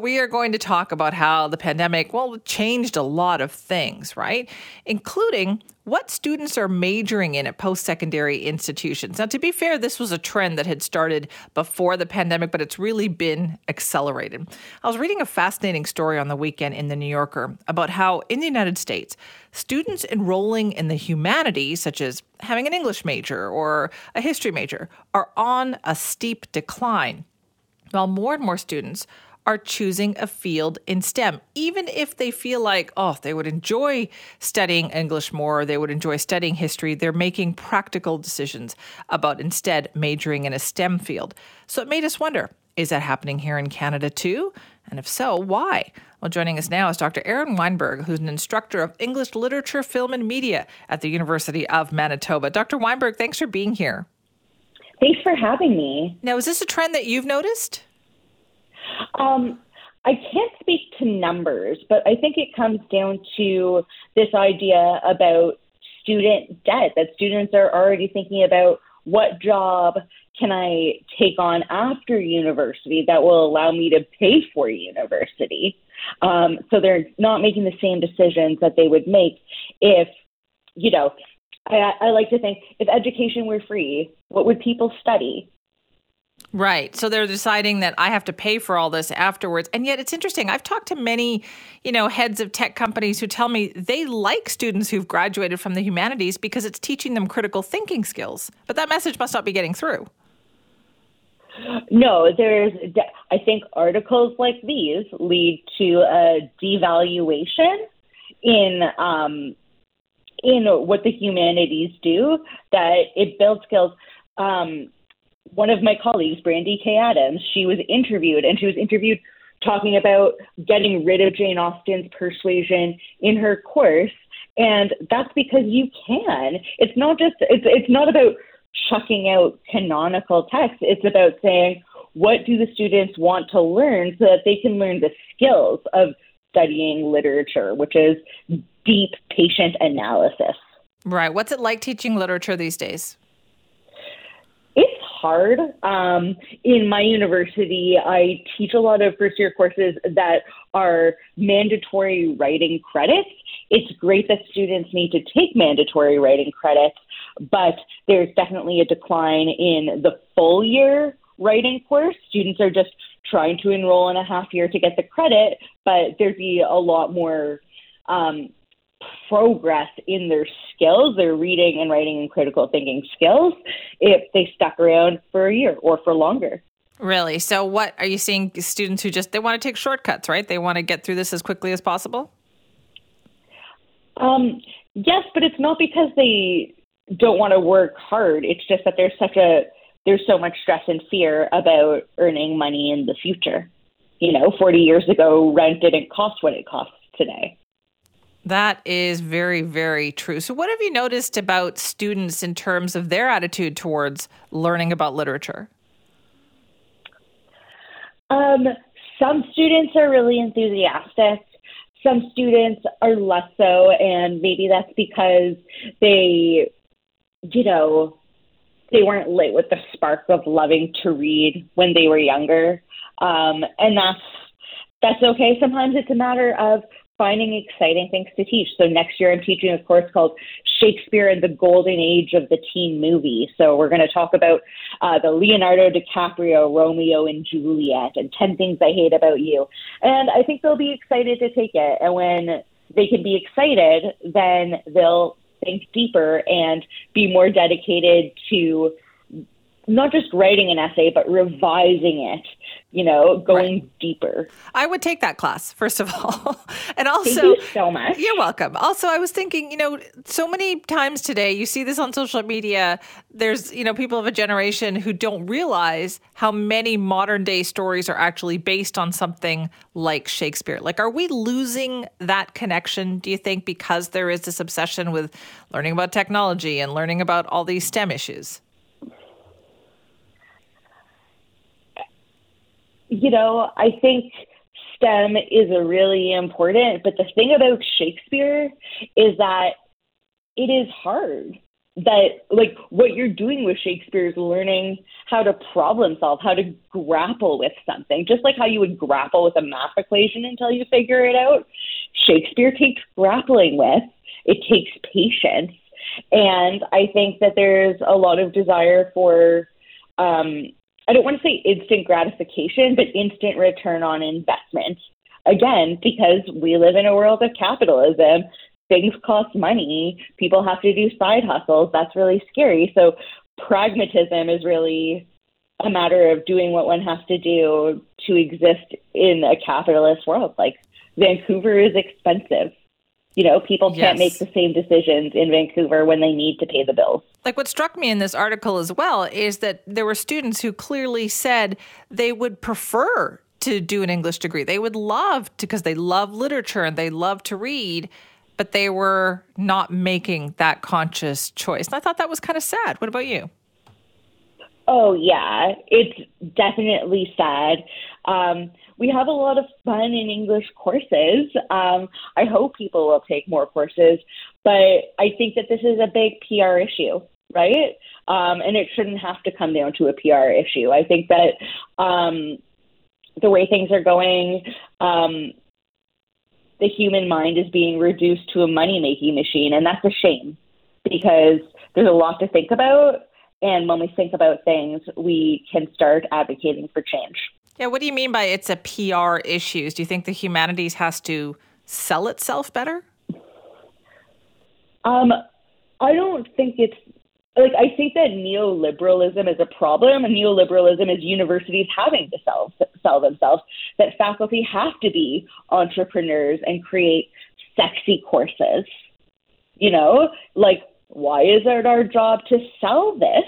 We are going to talk about how the pandemic, well, changed a lot of things, right? Including what students are majoring in at post secondary institutions. Now, to be fair, this was a trend that had started before the pandemic, but it's really been accelerated. I was reading a fascinating story on the weekend in The New Yorker about how in the United States, students enrolling in the humanities, such as having an English major or a history major, are on a steep decline, while more and more students are choosing a field in STEM, even if they feel like, oh, they would enjoy studying English more, they would enjoy studying history, they're making practical decisions about instead majoring in a STEM field. So it made us wonder is that happening here in Canada too? And if so, why? Well, joining us now is Dr. Erin Weinberg, who's an instructor of English literature, film, and media at the University of Manitoba. Dr. Weinberg, thanks for being here. Thanks for having me. Now, is this a trend that you've noticed? Um, I can't speak to numbers, but I think it comes down to this idea about student debt that students are already thinking about what job can I take on after university that will allow me to pay for university. Um, so they're not making the same decisions that they would make if, you know, I, I like to think if education were free, what would people study? Right. So they're deciding that I have to pay for all this afterwards. And yet it's interesting. I've talked to many, you know, heads of tech companies who tell me they like students who've graduated from the humanities because it's teaching them critical thinking skills. But that message must not be getting through. No, there's I think articles like these lead to a devaluation in um in what the humanities do that it builds skills um one of my colleagues, Brandy K. Adams, she was interviewed, and she was interviewed talking about getting rid of Jane Austen's persuasion in her course. And that's because you can. It's not just it's it's not about chucking out canonical texts. It's about saying what do the students want to learn so that they can learn the skills of studying literature, which is deep patient analysis. Right. What's it like teaching literature these days? Hard. Um, in my university, I teach a lot of first year courses that are mandatory writing credits. It's great that students need to take mandatory writing credits, but there's definitely a decline in the full year writing course. Students are just trying to enroll in a half year to get the credit, but there'd be a lot more um, progress in their skills, their reading and writing and critical thinking skills, if they stuck around for a year or for longer. Really? So, what are you seeing students who just they want to take shortcuts, right? They want to get through this as quickly as possible. Um, yes, but it's not because they don't want to work hard. It's just that there's such a there's so much stress and fear about earning money in the future. You know, 40 years ago, rent didn't cost what it costs today. That is very, very true. So, what have you noticed about students in terms of their attitude towards learning about literature? Um, some students are really enthusiastic. Some students are less so, and maybe that's because they, you know, they weren't lit with the spark of loving to read when they were younger, um, and that's that's okay. Sometimes it's a matter of finding exciting things to teach. So next year I'm teaching a course called Shakespeare and the Golden Age of the Teen Movie. So we're going to talk about uh, the Leonardo DiCaprio Romeo and Juliet and 10 Things I Hate About You. And I think they'll be excited to take it. And when they can be excited, then they'll think deeper and be more dedicated to not just writing an essay, but revising it you know, going right. deeper. I would take that class, first of all. and also, Thank you so much. You're welcome. Also, I was thinking, you know, so many times today, you see this on social media. There's, you know, people of a generation who don't realize how many modern day stories are actually based on something like Shakespeare. Like, are we losing that connection, do you think, because there is this obsession with learning about technology and learning about all these STEM issues? You know, I think STEM is a really important, but the thing about Shakespeare is that it is hard. that like what you're doing with Shakespeare is learning how to problem solve, how to grapple with something, just like how you would grapple with a math equation until you figure it out. Shakespeare takes grappling with, it takes patience. And I think that there's a lot of desire for, um, I don't want to say instant gratification, but instant return on investment. Again, because we live in a world of capitalism, things cost money, people have to do side hustles. That's really scary. So, pragmatism is really a matter of doing what one has to do to exist in a capitalist world. Like, Vancouver is expensive. You know, people can't yes. make the same decisions in Vancouver when they need to pay the bills. Like what struck me in this article as well is that there were students who clearly said they would prefer to do an English degree. They would love to because they love literature and they love to read, but they were not making that conscious choice. And I thought that was kind of sad. What about you? Oh, yeah, it's definitely sad. Um, we have a lot of fun in English courses. Um, I hope people will take more courses, but I think that this is a big PR issue, right? Um, and it shouldn't have to come down to a PR issue. I think that um, the way things are going, um, the human mind is being reduced to a money making machine, and that's a shame because there's a lot to think about and when we think about things, we can start advocating for change. Yeah, what do you mean by it's a PR issue? Do you think the humanities has to sell itself better? Um, I don't think it's like I think that neoliberalism is a problem, and neoliberalism is universities having to sell sell themselves. That faculty have to be entrepreneurs and create sexy courses. You know, like why is it our job to sell this?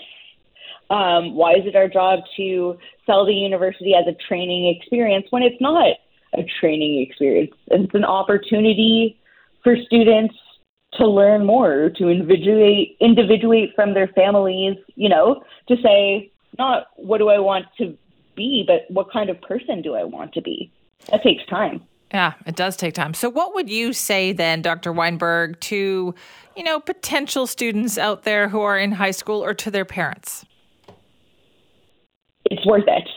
Um, why is it our job to sell the university as a training experience when it's not a training experience? It's an opportunity for students to learn more, to individuate, individuate from their families, you know, to say, not what do I want to be, but what kind of person do I want to be? That takes time. Yeah, it does take time. So, what would you say then, Dr. Weinberg, to you know potential students out there who are in high school or to their parents? It's worth it.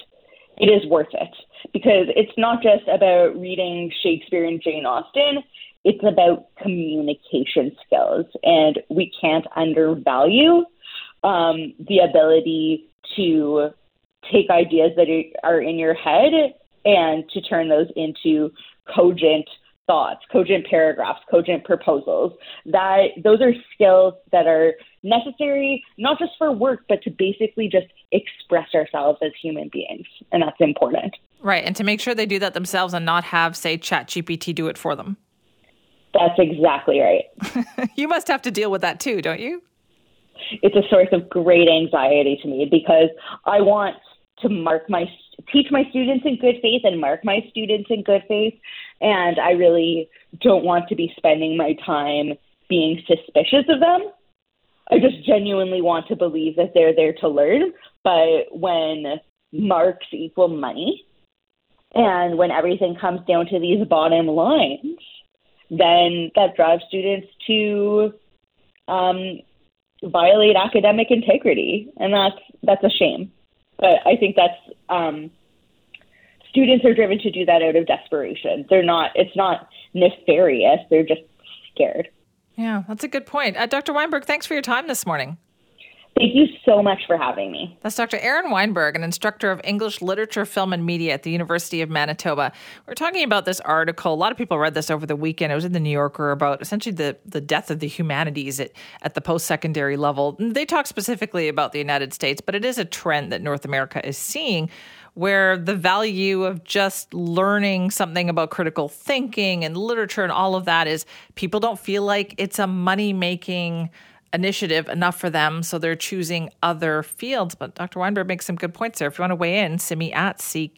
It is worth it because it's not just about reading Shakespeare and Jane Austen. It's about communication skills, and we can't undervalue um, the ability to take ideas that are in your head and to turn those into cogent thoughts, cogent paragraphs, cogent proposals. That those are skills that are necessary not just for work, but to basically just express ourselves as human beings, and that's important. Right, and to make sure they do that themselves and not have, say, ChatGPT do it for them. That's exactly right. you must have to deal with that too, don't you? It's a source of great anxiety to me because I want to mark my teach my students in good faith and mark my students in good faith and I really don't want to be spending my time being suspicious of them. I just genuinely want to believe that they're there to learn, but when marks equal money and when everything comes down to these bottom lines, then that drives students to um, violate academic integrity, and that's that's a shame. But I think that's um, students are driven to do that out of desperation. They're not. It's not nefarious. They're just scared. Yeah, that's a good point. Uh, Dr. Weinberg, thanks for your time this morning. Thank you so much for having me. That's Dr. Erin Weinberg, an instructor of English literature, film, and media at the University of Manitoba. We're talking about this article. A lot of people read this over the weekend. It was in the New Yorker about essentially the, the death of the humanities at, at the post secondary level. They talk specifically about the United States, but it is a trend that North America is seeing where the value of just learning something about critical thinking and literature and all of that is people don't feel like it's a money making initiative enough for them, so they're choosing other fields. But Dr. Weinberg makes some good points there. If you want to weigh in, me at cknw.com.